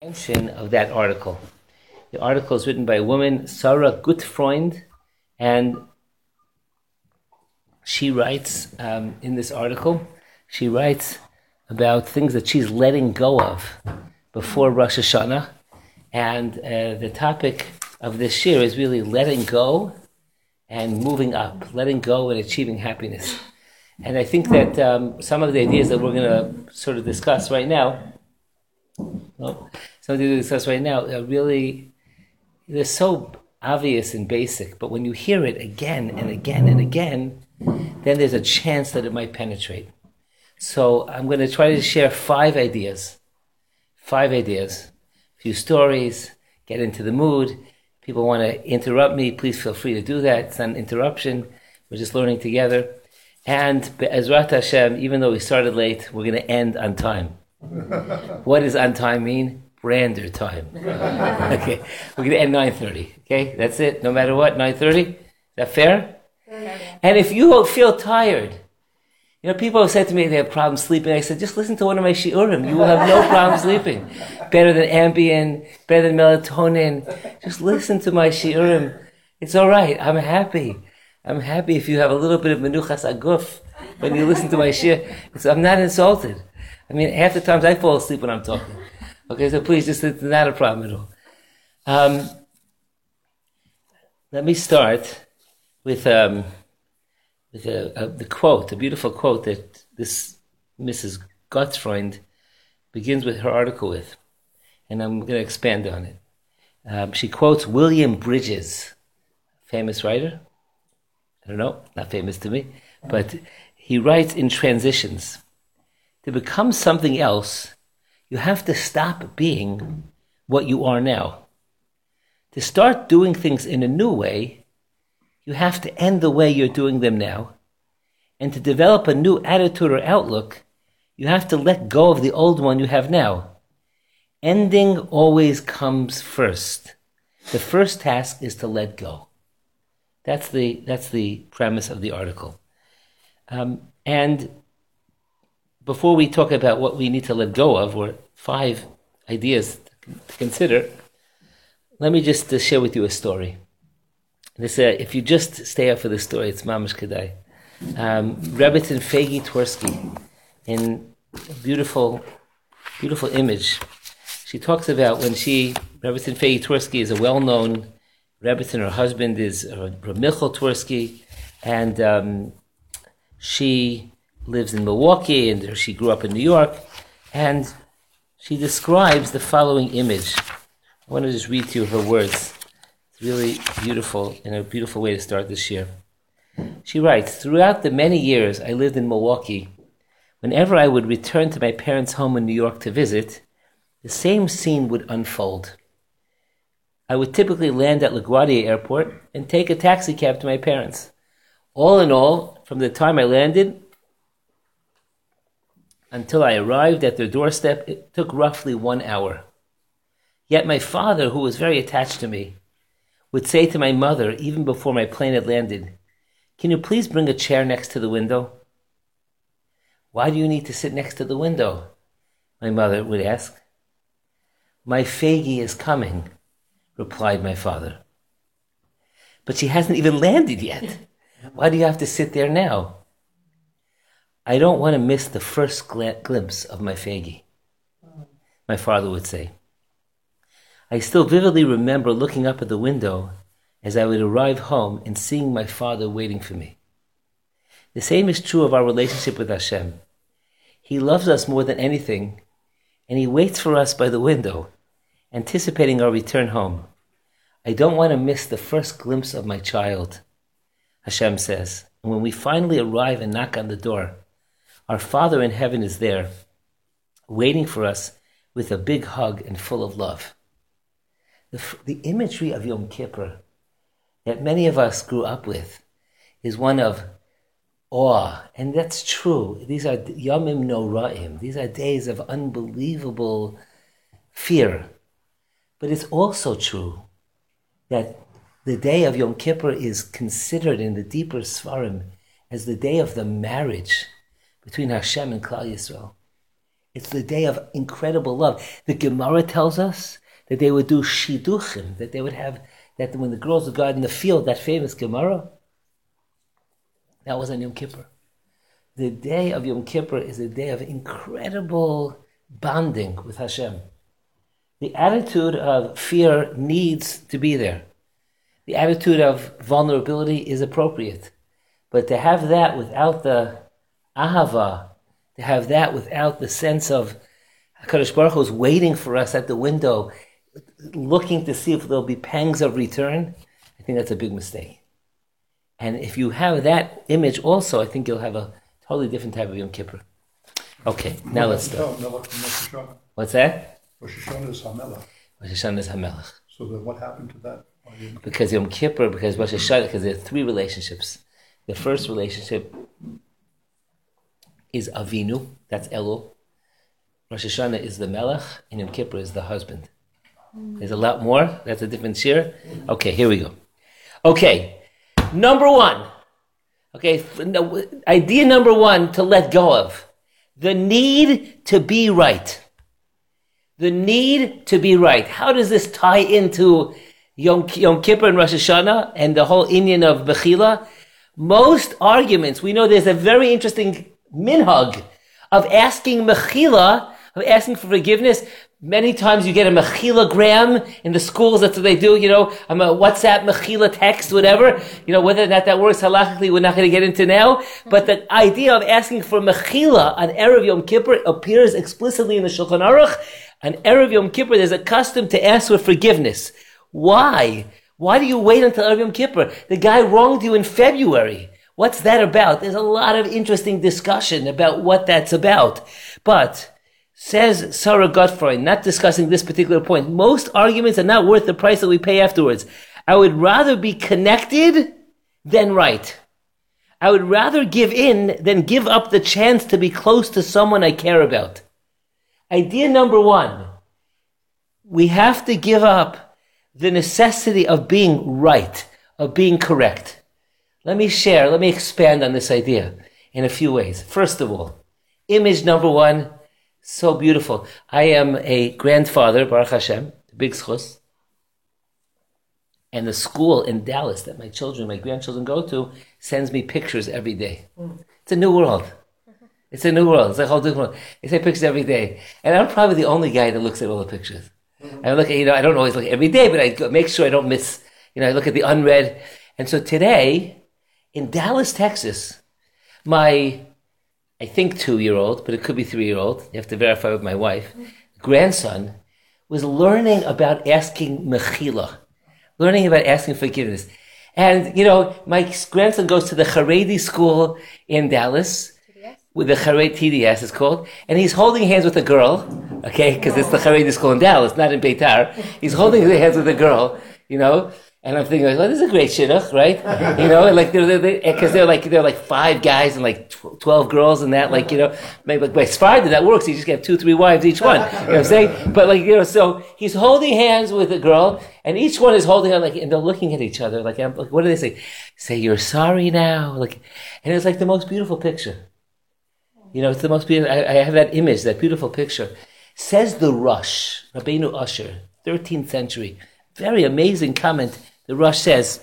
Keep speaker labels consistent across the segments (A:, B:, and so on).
A: mention of that article. The article is written by a woman, Sarah Gutfreund, and she writes um, in this article, she writes about things that she's letting go of before Rosh Hashanah. And uh, the topic of this year is really letting go and moving up, letting go and achieving happiness. And I think that um, some of the ideas that we're going to sort of discuss right now, well, the ideas discuss right now are really, they're so obvious and basic, but when you hear it again and again and again, then there's a chance that it might penetrate. So I'm going to try to share five ideas, five ideas, a few stories, get into the mood. People want to interrupt me, please feel free to do that. It's an interruption. We're just learning together. And Ezrat Hashem, even though we started late, we're going to end on time. What does on time mean? Brander time. okay, we're to end 9.30. Okay, that's it. No matter what, 9.30. Is that fair? And if you feel tired, you know, people have said to me they have problems sleeping. I said, just listen to one of my shiurim. You will have no problem sleeping. Better than Ambien, better than melatonin. Just listen to my shiurim. It's all right. I'm happy. I'm happy if you have a little bit of menuchas haguf when you listen to my shir. So I'm not insulted. I mean, half the times I fall asleep when I'm talking. Okay, so please, just it's not a problem at all. Um, let me start with um, with a, a, the quote, a beautiful quote that this Mrs. Gutfreund begins with her article with, and I'm going to expand on it. Um, she quotes William Bridges, famous writer. I don't know, not famous to me, but he writes in transitions. To become something else, you have to stop being what you are now. To start doing things in a new way, you have to end the way you're doing them now. And to develop a new attitude or outlook, you have to let go of the old one you have now. Ending always comes first. The first task is to let go. That's the, that's the premise of the article. Um, and before we talk about what we need to let go of, or five ideas to consider, let me just uh, share with you a story. This, uh, if you just stay up for the story, it's Mamash Kedai. Um, Rebbitzin Fegi Twersky, in a beautiful, beautiful image, she talks about when she, Rebbitzin Fegi Twersky is a well-known Rebbitzin, her husband is uh, Michal Twersky, and um, she lives in Milwaukee, and she grew up in New York, and she describes the following image. I want to just read to you her words. It's really beautiful and a beautiful way to start this year. She writes, Throughout the many years I lived in Milwaukee, whenever I would return to my parents' home in New York to visit, the same scene would unfold. I would typically land at LaGuardia Airport and take a taxi cab to my parents. All in all, from the time I landed until I arrived at their doorstep, it took roughly one hour. Yet my father, who was very attached to me, would say to my mother, even before my plane had landed, Can you please bring a chair next to the window? Why do you need to sit next to the window? My mother would ask. My Fagi is coming replied my father. But she hasn't even landed yet. Why do you have to sit there now? I don't want to miss the first gl- glimpse of my Fagi, my father would say. I still vividly remember looking up at the window as I would arrive home and seeing my father waiting for me. The same is true of our relationship with Hashem. He loves us more than anything, and He waits for us by the window anticipating our return home. I don't want to miss the first glimpse of my child, Hashem says. And when we finally arrive and knock on the door, our Father in heaven is there, waiting for us with a big hug and full of love. The, the imagery of Yom Kippur that many of us grew up with is one of awe, and that's true. These are Yomim Noraim. These are days of unbelievable fear, but it's also true that the day of Yom Kippur is considered in the deeper Svarim as the day of the marriage between Hashem and Klal Yisrael. It's the day of incredible love. The Gemara tells us that they would do shiduchim, that they would have, that when the girls would go out in the field, that famous Gemara, that was on Yom Kippur. The day of Yom Kippur is a day of incredible bonding with Hashem. The attitude of fear needs to be there. The attitude of vulnerability is appropriate. But to have that without the ahava, to have that without the sense of HaKadosh Baruch Hu is waiting for us at the window, looking to see if there'll be pangs of return, I think that's a big mistake. And if you have that image also, I think you'll have a totally different type of Yom Kippur. Okay, now let's start. What's that?
B: Rosh Hashanah is HaMelech.
A: Rosh Hashanah is HaMelech.
B: So then what happened to that?
A: Because Yom Kippur, because Rosh Hashanah, because there are three relationships. The first relationship is Avinu, that's Elul. Rosh Hashanah is the Melech, and Yom Kippur is the husband. There's a lot more. That's a different share. Okay, here we go. Okay, number one. Okay, idea number one to let go of the need to be right. The need to be right. How does this tie into Yom, Yom Kippur and Rosh Hashanah and the whole inyan of Mechila? Most arguments, we know there's a very interesting minhag of asking Mechila, of asking for forgiveness. Many times you get a mechilogram in the schools. That's what they do. You know, I'm a WhatsApp mechila text, whatever. You know, whether or not that works halachically, we're not going to get into now. But the idea of asking for mechila on erev Yom Kippur appears explicitly in the Shulchan Aruch. On erev Yom Kippur, there's a custom to ask for forgiveness. Why? Why do you wait until erev Yom Kippur? The guy wronged you in February. What's that about? There's a lot of interesting discussion about what that's about. But Says Sarah Gutfreund, not discussing this particular point, most arguments are not worth the price that we pay afterwards. I would rather be connected than right. I would rather give in than give up the chance to be close to someone I care about. Idea number one. We have to give up the necessity of being right, of being correct. Let me share, let me expand on this idea in a few ways. First of all, image number one, so beautiful. I am a grandfather, Baruch Hashem, big schus. And the school in Dallas that my children, my grandchildren go to, sends me pictures every day. It's a new world. It's a new world. It's a whole different world. They say pictures every day. And I'm probably the only guy that looks at all the pictures. Mm-hmm. I look at, you know, I don't always look every day, but I make sure I don't miss, you know, I look at the unread. And so today, in Dallas, Texas, my I think two year old, but it could be three year old. You have to verify with my wife. Grandson was learning about asking mechila, learning about asking forgiveness. And, you know, my grandson goes to the Haredi school in Dallas. With the Haredi TDS it's called, and he's holding hands with a girl, okay, because it's the Haredi school in Dallas, not in Beitar. He's holding hands with a girl, you know, and I'm thinking, like, well, this is a great shidduch, right? you know, like they're because they're, they're, like they're like five guys and like twelve girls and that, like you know, maybe like by Sfardi that works. You just get two, three wives each one. You know what I'm saying? But like you know, so he's holding hands with a girl, and each one is holding on like, and they're looking at each other. Like, like what do they say? Say you're sorry now, like, and it's like the most beautiful picture. You know, it's the most beautiful. I, I have that image, that beautiful picture. Says the Rosh, Rabbeinu Usher, 13th century. Very amazing comment. The Rosh says,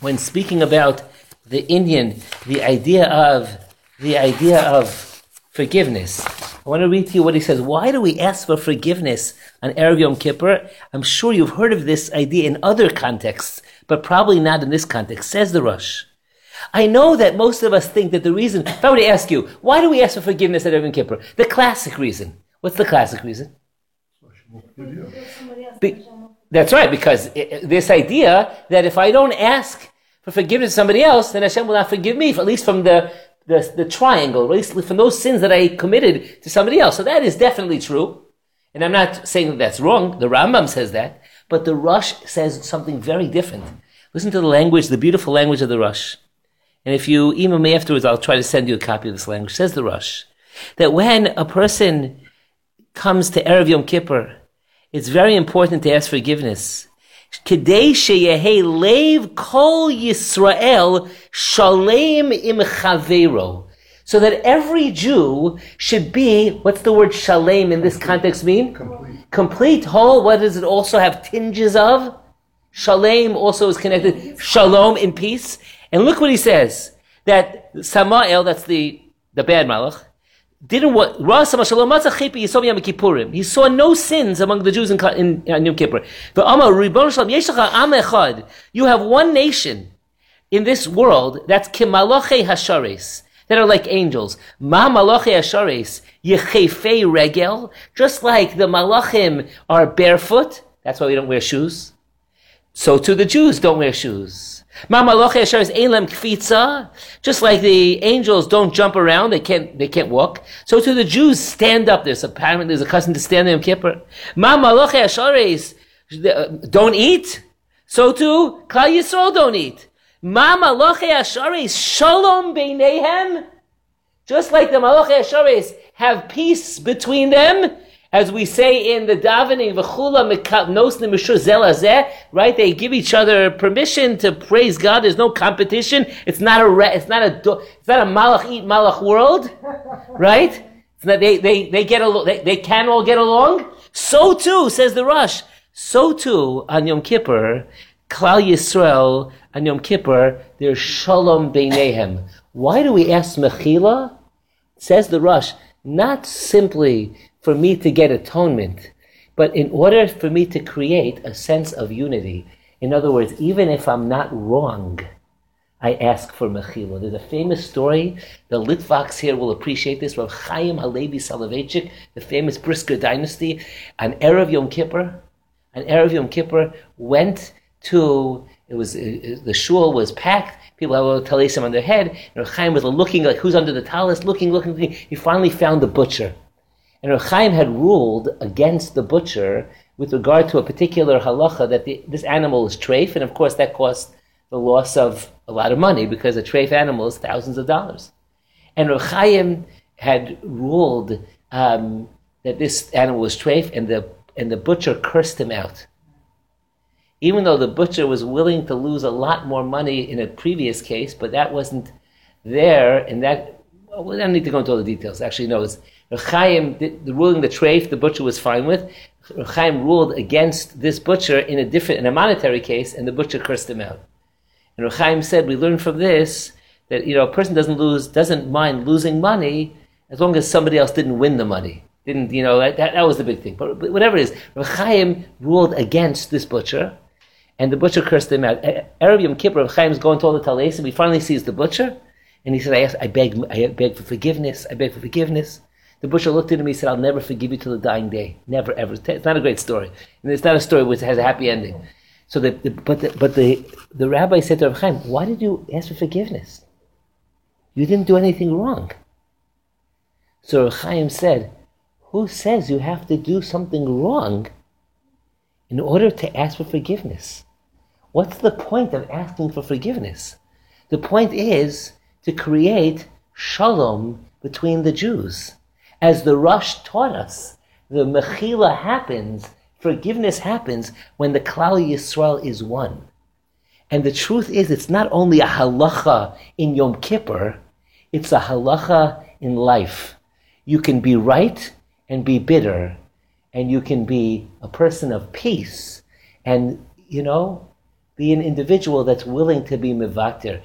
A: when speaking about the inyan, the idea of the idea of forgiveness. I want to read to you what he says. Why do we ask for forgiveness on Erev Yom Kippur? I'm sure you've heard of this idea in other contexts, but probably not in this context. Says the Rosh. I know that most of us think that the reason, if I were to ask you, why do we ask for forgiveness at Erev Yom Kippur? The classic reason. What's the classic reason? Be, that's right, because it, this idea that if I don't ask for forgiveness to somebody else, then Hashem will not forgive me, at least from the, the, the triangle, at least from those sins that I committed to somebody else. So that is definitely true. And I'm not saying that that's wrong. The Rambam says that. But the Rosh says something very different. Listen to the language, the beautiful language of the Rosh. And if you email me afterwards, I'll try to send you a copy of this language. Says the Rosh. that when a person comes to Erev Yom Kippur it's very important to ask forgiveness. Kedei sheyehe lev kol Yisrael shalem im. So that every Jew should be, what's the word shalem in this context mean?
B: Complete.
A: Complete, whole. What does it also have tinges of? Shalem also is connected. Shalom in peace. And look what he says. That Samael, that's the, the bad malach, didn't what He saw no sins among the Jews in, in, in Yom Kippur. You have one nation in this world that's kimaloche hashares that are like angels. Ma malache hashares yechefei regel, just like the malachim are barefoot. That's why we don't wear shoes. So too the Jews don't wear shoes. Just like the angels don't jump around, they can't they can't walk. So to the Jews stand up. There's apparently there's a custom to stand in Kippur. Hashares uh, don't eat. So too Klal Yisrael don't eat. Ma malache ashares shalom beinehem. Just like the malache ashares have peace between them, as we say in the davening, v'chula nosne mishur right? They give each other permission to praise God. There's no competition. It's not a, it's not a, it's not a malach eat malach world, right? Not, they, they, they get along, they, they can all get along. So too, says the Rosh. so too on Yom Kippur, Klal Yisrael on Yom Kippur, there's shalom beinehem. Why do we ask mechila? Says the Rosh, not simply for me to get atonement, but in order for me to create a sense of unity. In other words, even if I'm not wrong, I ask for mechila. There's a famous story. The Litvaks here will appreciate this. Rav Chaim Halevi Soloveitchik, the famous Brisker dynasty, on Erev Yom Kippur, on Erev Yom Kippur, went to it was it, the shul was packed. People had a talisim on their head. And Chaim was looking like who's under the talis, looking, looking, looking. He finally found the butcher, and Chaim had ruled against the butcher with regard to a particular halacha that the, this animal is treif, and of course that cost the loss of a lot of money because a treif animal is thousands of dollars. And Rav Chaim had ruled um, that this animal was treif, and the and the butcher cursed him out even though the butcher was willing to lose a lot more money in a previous case, but that wasn't there, and that, well, I don't need to go into all the details. Actually, no, it's Chaim, the, ruling the treif, the butcher was fine with. Chaim ruled against this butcher in a different, in a monetary case, and the butcher cursed him out. And Chaim said, we learn from this that, you know, a person doesn't lose, doesn't mind losing money as long as somebody else didn't win the money. Didn't, you know, that, that, that was the big thing. But, but whatever it is, Chaim ruled against this butcher, and the butcher cursed him out. Erev Yom Kippur, Chaim's going to all the Talais, and he finally sees the butcher, and he said, I, asked, I, beg, I beg for forgiveness, I beg for forgiveness. The butcher looked at him, he said, I'll never forgive you till the dying day. Never, ever. It's not a great story. And it's not a story which has a happy ending. So the, the, but the, but the, the rabbi said to Rav Chaim, why did you ask for forgiveness? You didn't do anything wrong. So Rav Chaim said, who says you have to do something wrong in order to ask for forgiveness? What's the point of asking for forgiveness? The point is to create shalom between the Jews. As the Rosh taught us, the mechila happens, forgiveness happens when the Klal Yisrael is one. And the truth is, it's not only a halacha in Yom Kippur, it's a halacha in life. You can be right and be bitter, and you can be a person of peace. And, you know, be an individual that's willing to be mevater.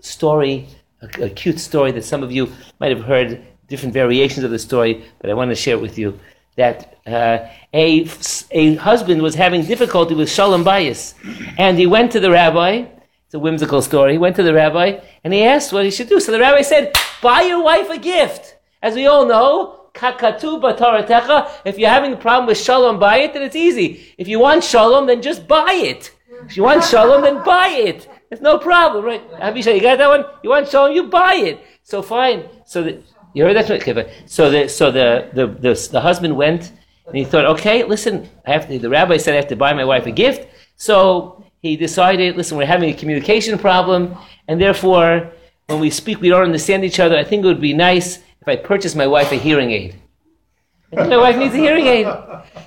A: Story, a, a, cute story that some of you might have heard different variations of the story, but I want to share it with you. That uh, a, a husband was having difficulty with shalom bayis, and he went to the rabbi. It's a whimsical story. He went to the rabbi and he asked what he should do. So the rabbi said, "Buy your wife a gift." As we all know. If you're having a problem with shalom, buy it, then it's easy. If you want shalom, then just buy it. If you want shalom, then buy it. It's no problem, right? Avishai, you got that one? You want shalom, you buy it. So fine. So the, you heard so the so the, the the, the husband went and he thought, okay, listen, I have to, the rabbi said I have to buy my wife a gift. So he decided, listen, we're having a communication problem, and therefore, when we speak, we don't understand each other. I think it would be nice if I purchase my wife a hearing aid. My wife needs a hearing aid.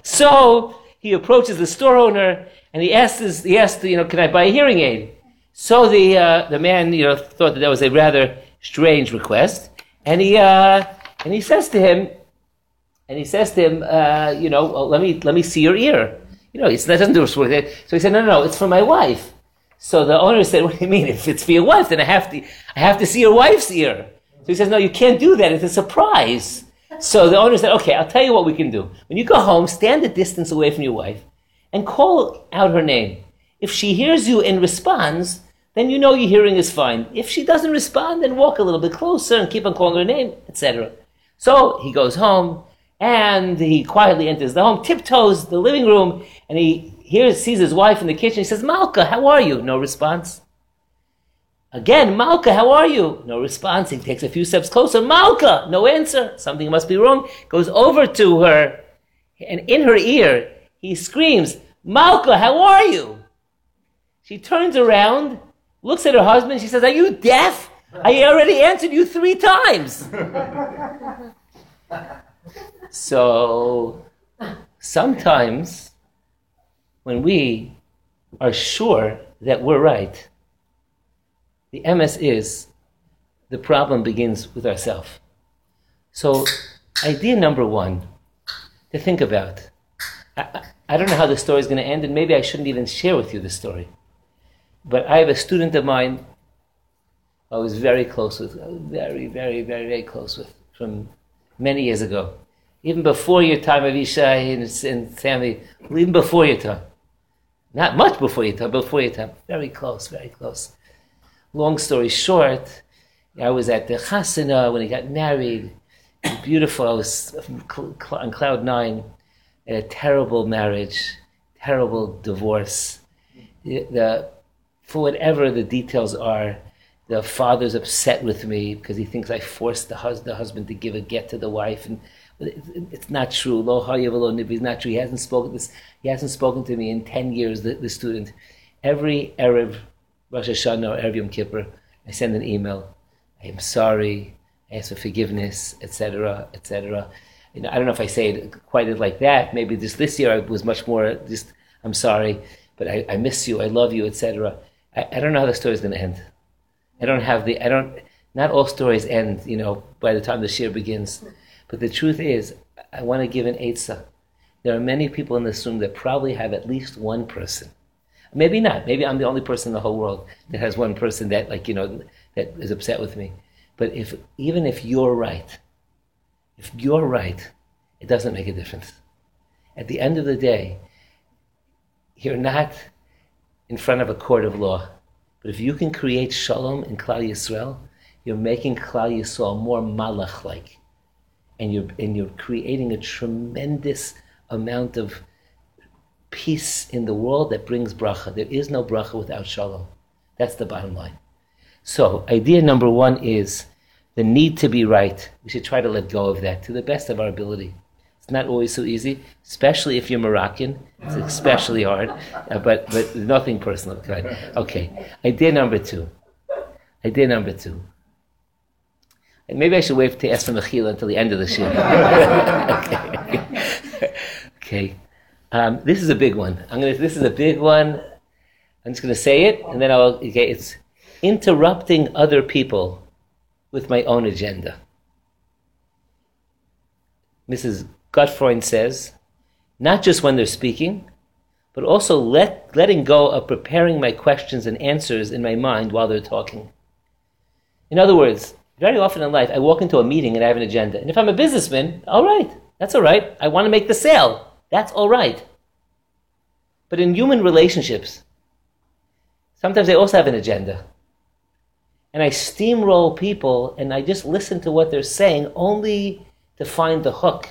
A: So he approaches the store owner and he asks, his, he asked, you know, can I buy a hearing aid? So the, uh, the man, you know, thought that that was a rather strange request. And he uh, and he says to him, and he says to him, uh, you know, oh, let me let me see your ear. You know, it's, that doesn't do us work. So he said, no, no, no, it's for my wife. So the owner said, what do you mean? If it's for your wife, then I have to, I have to see your wife's ear. So he says, no, you can't do that. It's a surprise. So the owner said, okay, I'll tell you what we can do. When you go home, stand a distance away from your wife and call out her name. If she hears you and responds, then you know your hearing is fine. If she doesn't respond, then walk a little bit closer and keep on calling her name, etc. So he goes home and he quietly enters the home, tiptoes the living room, and he hears, sees his wife in the kitchen. He says, Malka, how are you? No response. Again, Malka, how are you? No response. He takes a few steps closer. Malka, no answer. Something must be wrong. Goes over to her, and in her ear, he screams, Malka, how are you? She turns around, looks at her husband. She says, Are you deaf? I already answered you three times. so sometimes when we are sure that we're right, the MS is the problem begins with ourselves. So, idea number one to think about. I, I don't know how the story is going to end, and maybe I shouldn't even share with you the story. But I have a student of mine I was very close with, very, very, very, very close with from many years ago. Even before your time, Avishai and, and Sammy, even before your time. Not much before your time, before your time. Very close, very close. Long story short, I was at the Chasana when he got married. Beautiful. I was on cloud nine in a terrible marriage, terrible divorce. The, the, for whatever the details are, the father's upset with me because he thinks I forced the, hus- the husband to give a get to the wife, and it's not true. Lo is not true. He hasn't spoken this. He hasn't spoken to me in ten years. The, the student, every erev Rosh Hashanah or erev Yom Kippur, I send an email. I am sorry. I ask for forgiveness, etc., etc. You know, I don't know if I say it quite like that. Maybe just this year I was much more just. I'm sorry, but I, I miss you. I love you, etc. I, I don't know how the story is going to end. I don't have the. I don't. Not all stories end. You know, by the time the shir begins. But the truth is, I want to give an eitzah. There are many people in this room that probably have at least one person. Maybe not. Maybe I'm the only person in the whole world that has one person that, like, you know, that is upset with me. But if even if you're right, if you're right, it doesn't make a difference. At the end of the day, you're not in front of a court of law. But if you can create shalom in Klal Yisrael, you're making Klal Yisrael more malach-like and you're and you're creating a tremendous amount of peace in the world that brings bracha. There is no bracha without shalom. That's the bottom line. So, idea number one is the need to be right. We should try to let go of that to the best of our ability. Not always so easy, especially if you're Moroccan. It's especially hard, uh, but but nothing personal. Okay. Idea number two. Idea number two. Maybe I should wait to ask for Mechila until the end of the show. okay. okay. Um, this is a big one. I'm gonna. This is a big one. I'm just gonna say it, and then I'll. Okay, it's interrupting other people with my own agenda. Mrs. Gutfreund says, not just when they're speaking, but also let, letting go of preparing my questions and answers in my mind while they're talking. In other words, very often in life, I walk into a meeting and I have an agenda. And if I'm a businessman, all right, that's all right. I want to make the sale. That's all right. But in human relationships, sometimes I also have an agenda. And I steamroll people and I just listen to what they're saying only to find the hook,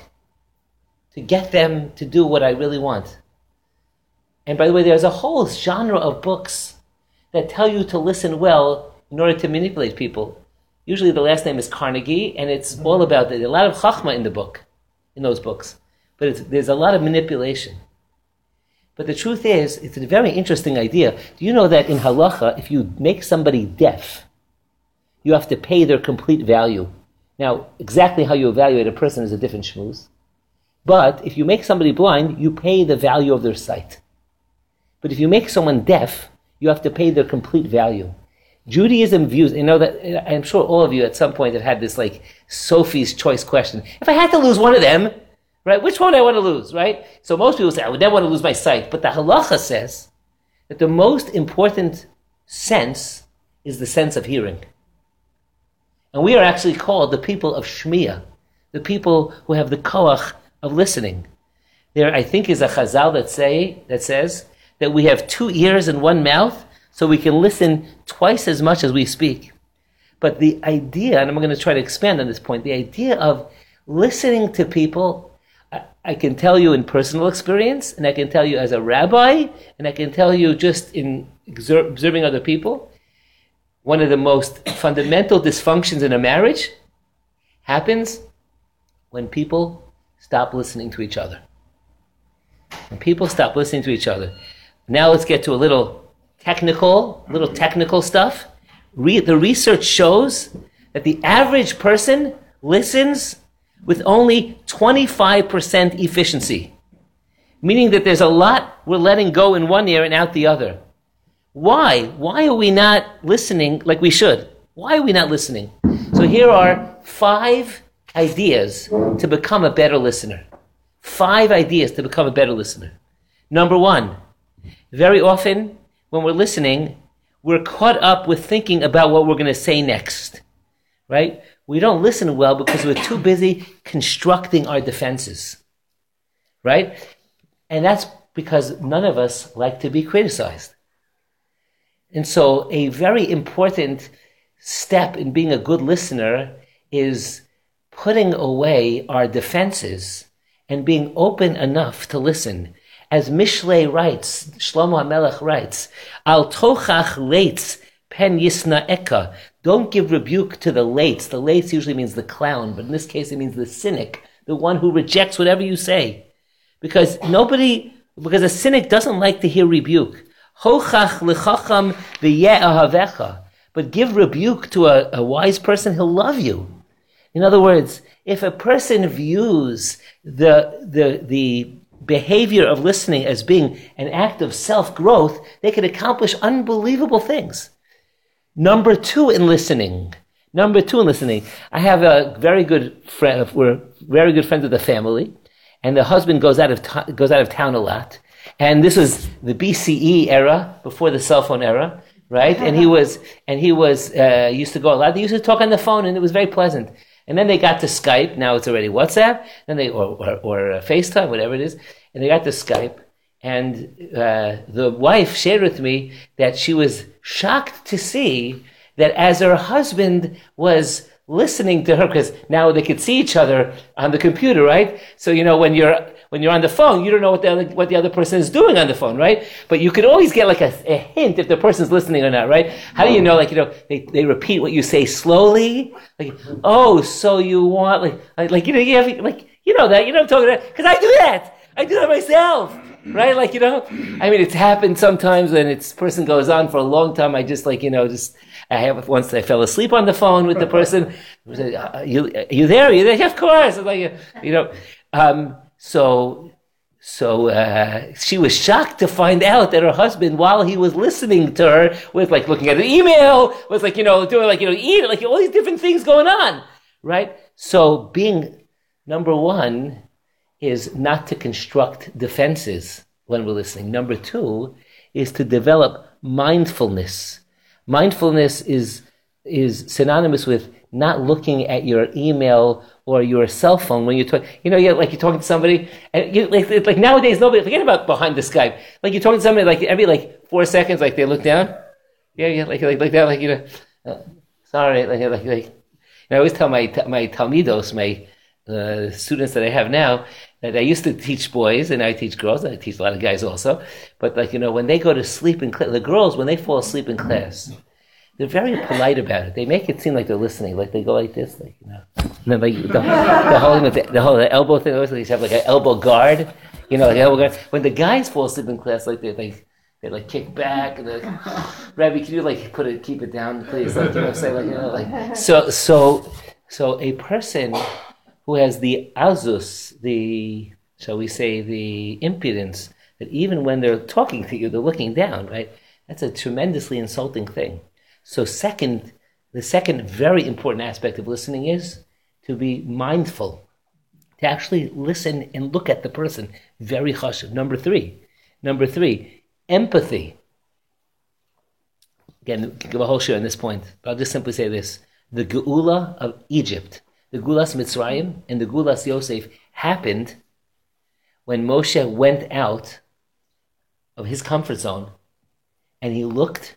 A: to get them to do what I really want. And by the way, there's a whole genre of books that tell you to listen well in order to manipulate people. Usually the last name is Carnegie, and it's mm-hmm. all about a lot of chachma in the book, in those books. But there's a lot of manipulation. But the truth is, it's a very interesting idea. Do you know that in halacha, if you make somebody deaf, you have to pay their complete value. Now, exactly how you evaluate a person is a different shmooze. But if you make somebody blind, you pay the value of their sight. But if you make someone deaf, you have to pay their complete value. Judaism views, you know that I'm sure all of you at some point have had this like Sophie's choice question. If I had to lose one of them, right, which one do I want to lose, right? So most people say, I would never want to lose my sight. But the halacha says that the most important sense is the sense of hearing. And we are actually called the people of Shmiya, the people who have the koach of listening. There, I think, is a chazal that say that says that we have two ears and one mouth, so we can listen twice as much as we speak. But the idea, and I'm going to try to expand on this point, the idea of listening to people, I, I can tell you in personal experience, and I can tell you as a rabbi, and I can tell you just in observing other people. One of the most fundamental dysfunctions in a marriage happens when people stop listening to each other. When people stop listening to each other. Now let's get to a little technical, little technical stuff. Re- the research shows that the average person listens with only 25% efficiency, meaning that there's a lot we're letting go in one ear and out the other. Why? Why are we not listening like we should? Why are we not listening? So here are five ideas to become a better listener. Five ideas to become a better listener. Number one, very often when we're listening, we're caught up with thinking about what we're going to say next, right? We don't listen well because we're too busy constructing our defenses, right? And that's because none of us like to be criticized. And so, a very important step in being a good listener is putting away our defenses and being open enough to listen as Mishlei writes, Shlomo HaMelech writes, Al tochach leitz pen yisna eka. Don't give rebuke to the leitz. The leitz usually means the clown, but in this case it means the cynic, the one who rejects whatever you say. Because nobody, because a cynic doesn't like to hear rebuke. Hochach lechacham ahavecha. But give rebuke to a, a wise person, he'll love you. In other words, if a person views the, the, the behavior of listening as being an act of self growth, they can accomplish unbelievable things. Number two in listening. Number two in listening. I have a very good friend, we're very good friends of the family, and the husband goes out of, t- goes out of town a lot. And this was the BCE era, before the cell phone era, right? And he was, and he was, uh, used to go a lot. They used to talk on the phone and it was very pleasant. And then they got to Skype. Now it's already WhatsApp. Then they or or, or uh, FaceTime, whatever it is. And they got to Skype. And uh, the wife shared with me that she was shocked to see that as her husband was listening to her, because now they could see each other on the computer, right? So you know when you're when you're on the phone, you don't know what the other, what the other person is doing on the phone, right? But you can always get like a, a hint if the person's listening or not, right? How do you know? Like you know, they, they repeat what you say slowly. Like, oh, so you want like like, you know you have like you know that you know I'm talking about because I do that. I do that myself. Right, like you know, I mean, it's happened sometimes when it's person goes on for a long time. I just like you know, just I have once I fell asleep on the phone with the person. Are you, are you there? Are you there? Of course. Like you know, um, so, so uh, she was shocked to find out that her husband, while he was listening to her, was like looking at an email, was like you know doing like you know eat like all these different things going on, right? So being number one is not to construct defenses when we're listening. Number two is to develop mindfulness. Mindfulness is is synonymous with not looking at your email or your cell phone when you talk. You know, you're like you're talking to somebody, and you, like, like nowadays, nobody forget about behind the Skype. Like you're talking to somebody, like every like four seconds, like they look down. Yeah, yeah, like like like that, like you know. Uh, sorry, like like like. I always tell my my talmidos, my uh, students that I have now, that I used to teach boys and I teach girls. And I teach a lot of guys also. But like you know, when they go to sleep in class, the girls when they fall asleep in class they're very polite about it. They make it seem like they're listening, like they go like this, like you know. And then like the, the whole the, the whole the elbow thing. Always like have like an elbow guard, you know, like elbow guard. When the guys fall asleep in class, like they like they like kick back and like, Rabbi, can you like put it, keep it down, please? Like you know, say like you know, like so so so a person who has the azus, the shall we say the impudence that even when they're talking to you, they're looking down, right? That's a tremendously insulting thing. So, second, the second very important aspect of listening is to be mindful, to actually listen and look at the person. Very chashuv. Number three, number three, empathy. Again, give a whole show on this point, but I'll just simply say this: the geula of Egypt, the gulas Mitzrayim, and the gulas Yosef happened when Moshe went out of his comfort zone and he looked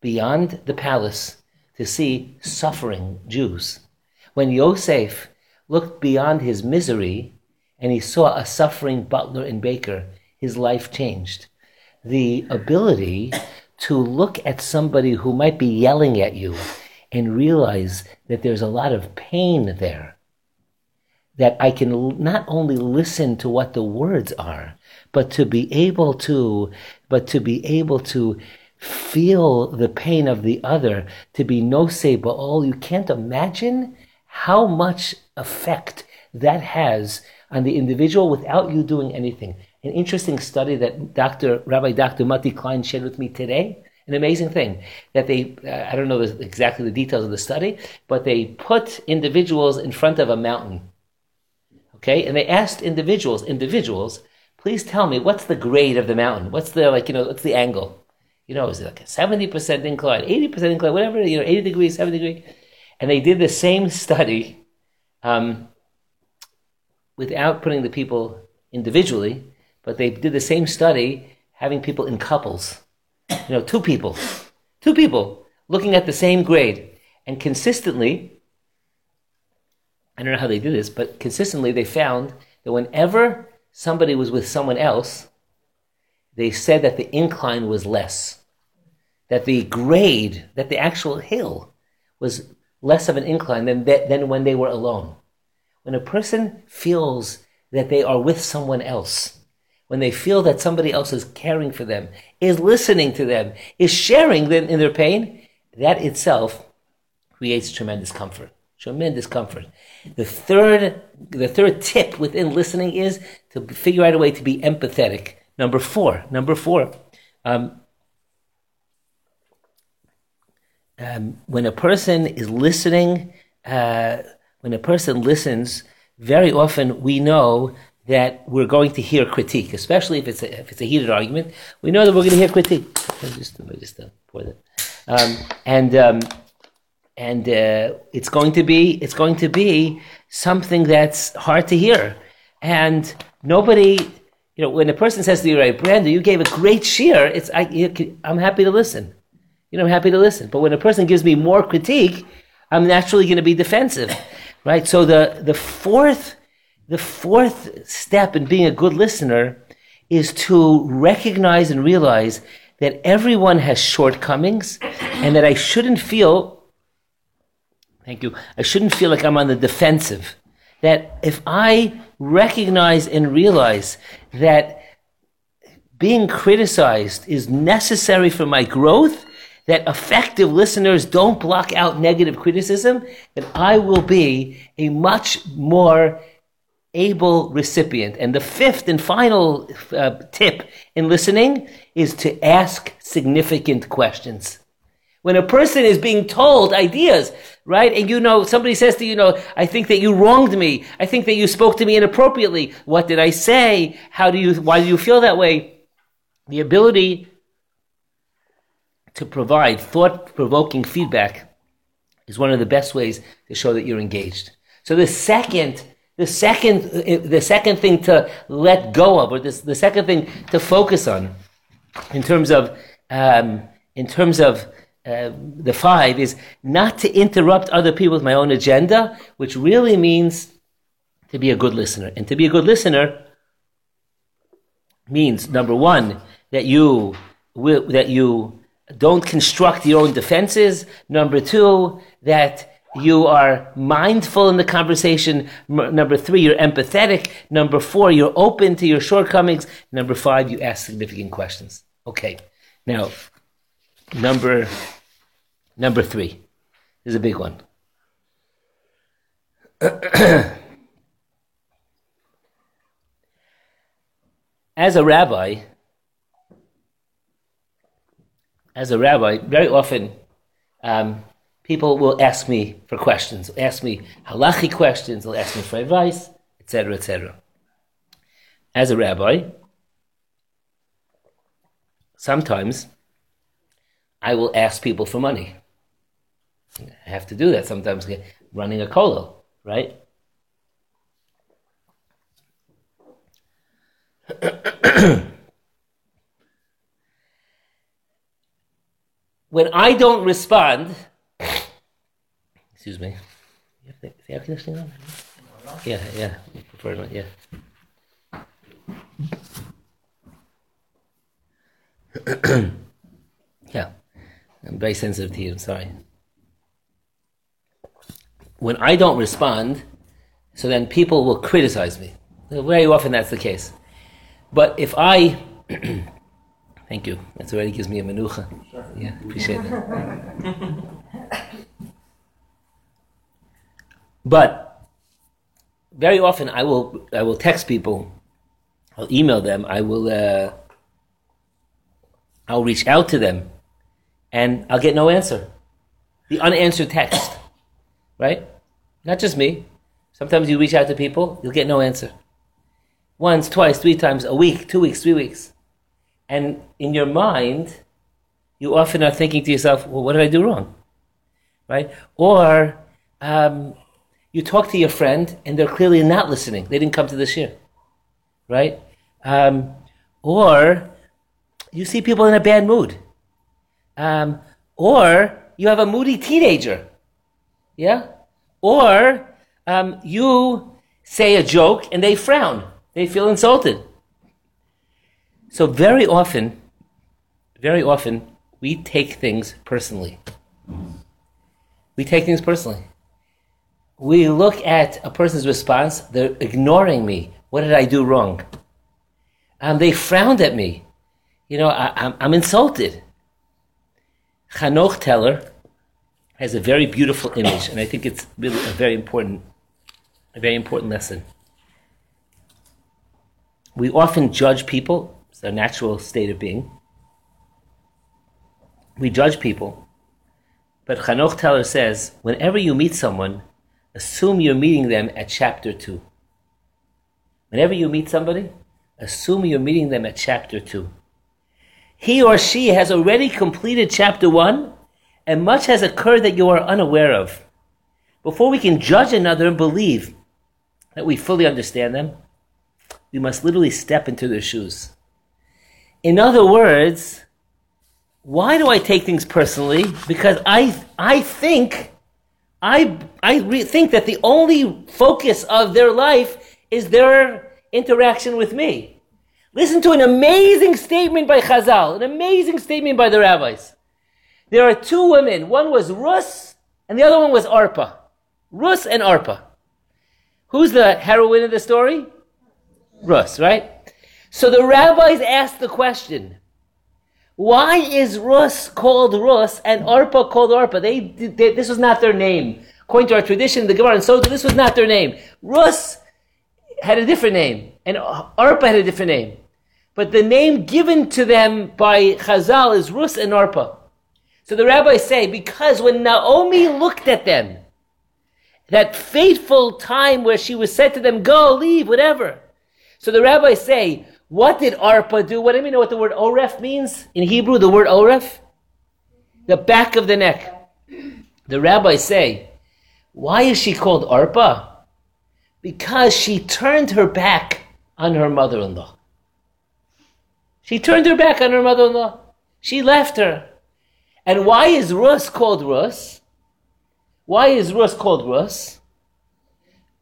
A: beyond the palace to see suffering Jews. When Yosef looked beyond his misery and he saw a suffering butler and baker, his life changed. The ability to look at somebody who might be yelling at you and realize that there's a lot of pain there. That I can not only listen to what the words are, but to be able to, but to be able to feel the pain of the other, to be nosei b'ol. You can't imagine how much effect that has on the individual without you doing anything. An interesting study that Dr. Rabbi Dr. Mati Klein shared with me today. An amazing thing that they, uh, I don't know the, exactly the details of the study, but they put individuals in front of a mountain. Okay, and they asked individuals, individuals, please tell me what's the grade of the mountain? What's the, like, you know, what's the angle? You know, it like a 70% incline, 80% incline, whatever, you know, 80 degrees, 70 degrees? And they did the same study um, without putting the people individually, but they did the same study having people in couples. You know, two people, two people looking at the same grade. And consistently, I don't know how they do this, but consistently they found that whenever somebody was with someone else, they said that the incline was less. That the grade, that the actual hill was less of an incline than, than when they were alone. When a person feels that they are with someone else, when they feel that somebody else is caring for them, is listening to them, is sharing them in their pain, that itself creates tremendous comfort. Tremendous comfort. The third, the third tip within listening is to figure out a way to be empathetic. Number four, number four, um, um, when a person is listening, uh, when a person listens, very often we know that we're going to hear critique, especially if it's a, if it's a heated argument. We know that we're going to hear critique. I just, I just uh, pour that. Um, and um, and uh, it's going to be it's going to be something that's hard to hear, and nobody. You know, when a person says to you, "Right, Brander, you gave a great share," it's I, I'm happy to listen. You know, I'm happy to listen. But when a person gives me more critique, I'm naturally going to be defensive, right? So the the fourth the fourth step in being a good listener is to recognize and realize that everyone has shortcomings, and that I shouldn't feel. Thank you. I shouldn't feel like I'm on the defensive. That if I recognize and realize that being criticized is necessary for my growth, that effective listeners don't block out negative criticism, then I will be a much more able recipient. And the fifth and final uh, tip in listening is to ask significant questions. When a person is being told ideas, right? And you know, somebody says to you, you know, I think that you wronged me. I think that you spoke to me inappropriately. What did I say? How do you, why do you feel that way? The ability to provide thought provoking feedback is one of the best ways to show that you're engaged. So the second, the second, the second thing to let go of, or this, the second thing to focus on, in terms of, um, in terms of uh, the five, is not to interrupt other people with my own agenda, which really means to be a good listener. And to be a good listener means number one that you will, that you don't construct your own defenses. Number two, that you are mindful in the conversation. M- number three, you're empathetic. Number four, you're open to your shortcomings. Number five, you ask significant questions. Okay. Now, number, number three is a big one. As a rabbi, as a rabbi, very often um, people will ask me for questions, ask me halachi questions, they'll ask me for advice, etc., etc. As a rabbi, sometimes I will ask people for money. I have to do that sometimes, running a kollel, right? when I don't respond, excuse me, the air conditioning on? Yeah, yeah, prefer not, yeah. yeah, I'm very sensitive to you. I'm sorry. When I don't respond, so then people will criticize me. Very often that's the case. But if I, thank you, that already gives me a menucha. Sure. Yeah, appreciate that. but very often I will I will text people, I'll email them, I will uh, I'll reach out to them, and I'll get no answer. The unanswered text, right? Not just me. Sometimes you reach out to people, you'll get no answer once, twice, three times a week, two weeks, three weeks. And in your mind, you often are thinking to yourself, well, what did I do wrong? Right? Or um, you talk to your friend and they're clearly not listening. They didn't come to this year. Right? Um, or you see people in a bad mood. Um, or you have a moody teenager. Yeah? Or um, you say a joke and they frown. They feel insulted. So very often, very often, we take things personally. We take things personally. We look at a person's response, they're ignoring me. What did I do wrong? Um, they frowned at me. You know, I, am insulted. Hanoch Teller has a very beautiful image, and I think it's really a very important, a very important lesson we often judge people. It's natural state of being. We judge people. But Hanoch Teller says, whenever you meet someone, assume you're meeting them at chapter 2. Whenever you meet somebody, assume you're meeting them at chapter 2. He or she has already completed chapter 1, and much has occurred that you are unaware of. Before we can judge another and believe that we fully understand them, we must literally step into their shoes. In other words, why do I take things personally? Because I, I think, I, I re- think that the only focus of their life is their interaction with me. Listen to an amazing statement by Chazal, an amazing statement by the rabbis. There are two women. One was Rus, and the other one was Arpa. Rus and Arpa. Who's the heroine of the story? Rus, right? So the rabbis asked the question, why is Rus called Rus and Arpa called Arpa? They, they, this was not their name. According to our tradition, the Gemara and so this was not their name. Rus had a different name, and Arpa had a different name. But the name given to them by Chazal is Rus and Arpa. So the rabbis say, because when Naomi looked at them, that fateful time where she was said to them, go, leave, whatever, so the rabbis say, what did Arpa do? What do you know what the word Oref means? In Hebrew, the word Oref? The back of the neck. The rabbis say, why is she called Arpa? Because she turned her back on her mother-in-law. She turned her back on her mother-in-law. She left her. And why is Rus called Rus? Why is Rus called Rus?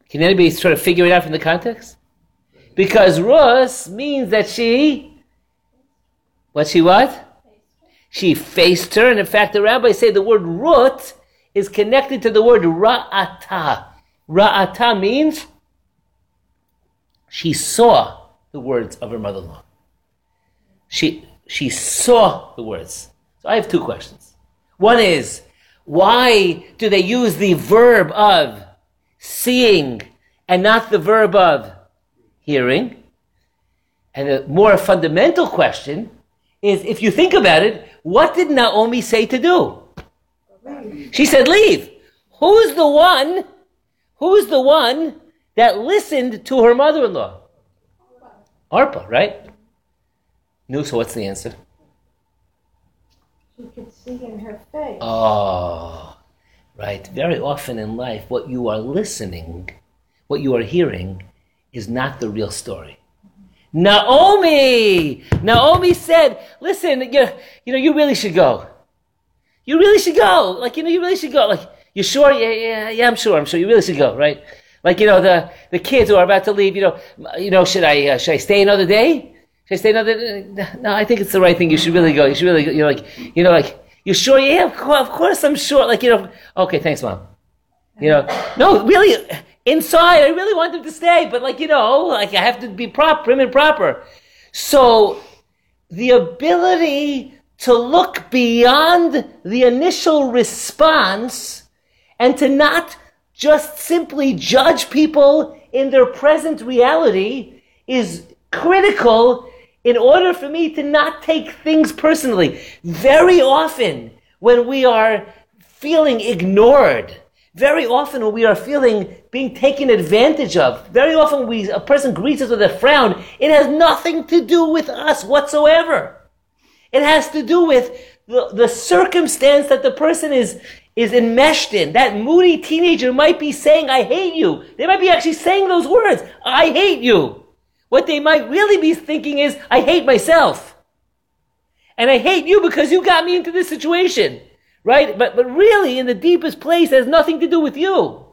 A: Can anybody try to figure it out from the context? Because Rus means that she, what she what? She faced her, and in fact, the rabbis say the word rut is connected to the word ra'ata. Ra'ata means she saw the words of her mother-in-law. She, she saw the words. So I have two questions. One is, why do they use the verb of seeing and not the verb of hearing. And the more fundamental question is if you think about it, what did Naomi say to do? She said, leave. Who's the one? Who's the one that listened to her mother-in-law? Arpa, right? No, so what's the answer?
C: She could see in her face.
A: Oh, right. Very often in life, what you are listening, what you are hearing, is not the real story. Naomi! Naomi said, listen, you, you know, you really should go. You really should go. Like, you know, you really should go. Like, you sure? Yeah, yeah, yeah, I'm sure. I'm sure. You really should go, right? Like, you know, the, the kids who are about to leave, you know, you know, should I, uh, should I stay another day? Should I stay another day? No, I think it's the right thing. You should really go. You should really go. You know, like, you know, like, you sure? Yeah, of course, of course I'm sure. Like, you know, okay, thanks, mom. You know, no, really, inside, I really want them to stay, but like, you know, like I have to be proper, prim and proper. So, the ability to look beyond the initial response and to not just simply judge people in their present reality is critical in order for me to not take things personally. Very often, when we are feeling ignored, very often we are feeling being taken advantage of, very often we, a person greets us with a frown, it has nothing to do with us whatsoever. It has to do with the, the circumstance that the person is, is enmeshed in. That moody teenager might be saying, I hate you. They might be actually saying those words, I hate you. What they might really be thinking is, I hate myself. And I hate you because you got me into this situation. Right? But, but really, in the deepest place, has nothing to do with you.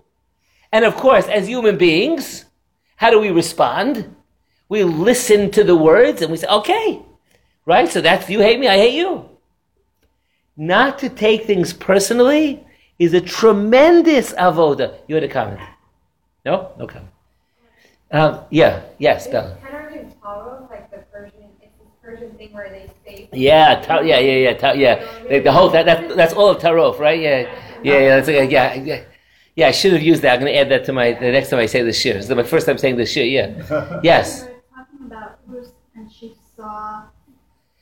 A: And of course, as human beings, how do we respond? We listen to the words and we say, okay, Right? So that's you hate me, I hate you. Not to take things personally is a tremendous avoda. You had a comment? No? No comment. Um, yeah, yes, Bella.
D: kind of in Tarof, like Persian, it's this Persian thing where they say.
A: Yeah, ta- yeah, yeah, yeah, ta- yeah. The, the whole that, that that's all of Tarof, right? Yeah, yeah, yeah. That's, like, yeah, yeah. Yeah, I should have used that. I'm going to add that to my the next time I say this shir. This is my first time saying this shir. Yeah. Yes.
C: We talking about Ruth, and she saw,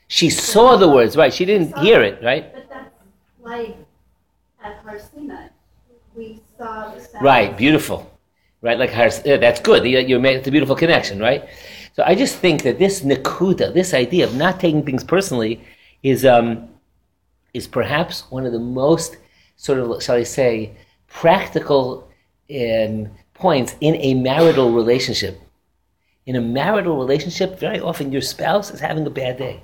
A: She saw the words, right? She didn't hear it, right?
C: but that's like at Har Sinai. We saw the sound.
A: Right, beautiful. Right, like her, yeah, that's good. You, you made it's a beautiful connection, right? So I just think that this nakuda, this idea of not taking things personally, is um, is perhaps one of the most sort of, shall I say, practical um, points in a marital relationship. In a marital relationship, very often your spouse is having a bad day,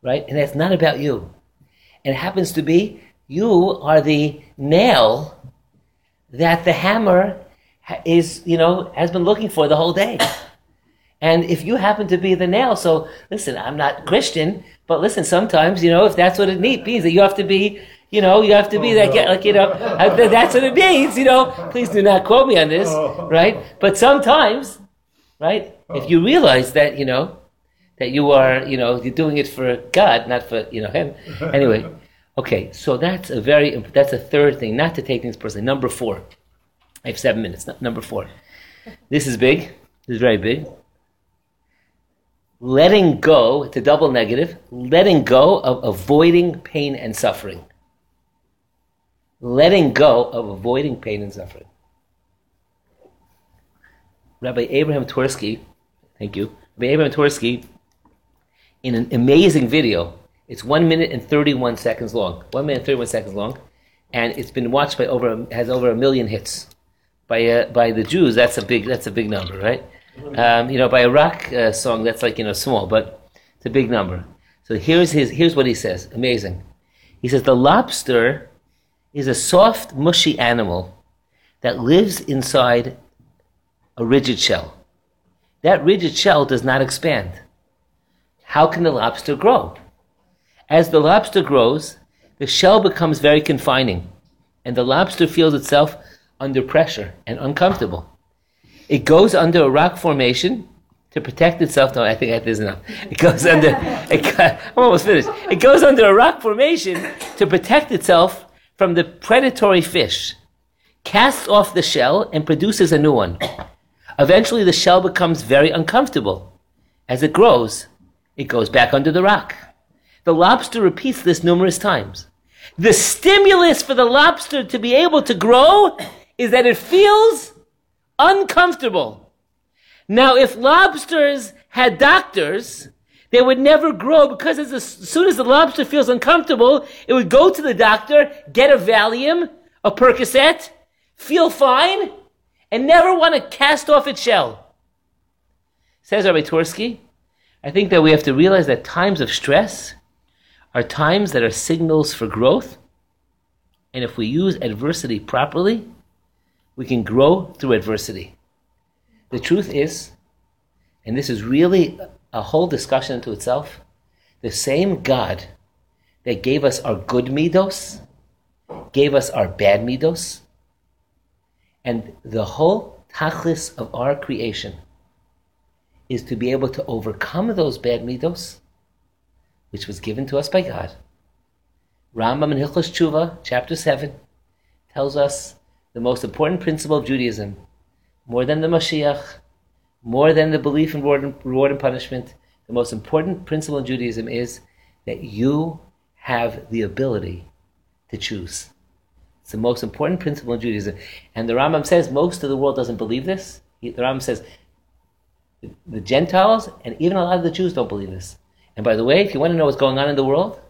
A: right? And that's not about you. And it happens to be you are the nail that the hammer is, you know, has been looking for the whole day. And if you happen to be the nail, so listen, I'm not Christian, but listen, sometimes, you know, if that's what it means, that you have to be, you know, you have to be that, like, you know, that's what it means, you know. Please do not quote me on this, right? But sometimes, right, if you realize that, you know, that you are, you know, you're doing it for God, not for, you know, Him. Anyway, okay, so that's a very, that's a third thing, not to take things personally. Number four. I have seven minutes. Number four. This is big. This is very big. Letting go, it's a double negative, letting go of avoiding pain and suffering. Letting go of avoiding pain and suffering. Rabbi Abraham Twersky, thank you. Rabbi Abraham Twersky, in an amazing video, it's one minute and 31 seconds long. One minute and 31 seconds long. And it's been watched by over, has over a million hits by uh, by the Jews, that's a big that's a big number, right? Um, you know, by a rock uh, song, that's like you know small, but it's a big number. So here's his here's what he says. Amazing. He says the lobster is a soft, mushy animal that lives inside a rigid shell. That rigid shell does not expand. How can the lobster grow? As the lobster grows, the shell becomes very confining, and the lobster feels itself under pressure and uncomfortable. It goes under a rock formation to protect itself. No, I think that is enough. It goes under. It, I'm almost finished. It goes under a rock formation to protect itself from the predatory fish. Casts off the shell and produces a new one. Eventually, the shell becomes very uncomfortable. As it grows, it goes back under the rock. The lobster repeats this numerous times. The stimulus for the lobster to be able to grow is that it feels uncomfortable. Now, if lobsters had doctors, they would never grow because as, as soon as the lobster feels uncomfortable, it would go to the doctor, get a Valium, a Percocet, feel fine, and never want to cast off its shell. Says Rabbi Twersky, I think that we have to realize that times of stress are times that are signals for growth. And if we use adversity properly, we can grow through adversity. The truth is, and this is really a whole discussion into itself, the same God that gave us our good midos, gave us our bad midos, and the whole tachlis of our creation is to be able to overcome those bad midos which was given to us by God. Rambam in Hilchos Tshuva, chapter 7, tells us the most important principle of Judaism, more than the Mashiach, more than the belief in reward and, reward and punishment, the most important principle in Judaism is that you have the ability to choose. It's the most important principle in Judaism. And the Rambam says most of the world doesn't believe this. The Rambam says the Gentiles and even a lot of the Jews don't believe this. And by the way, if you want to know what's going on in the world,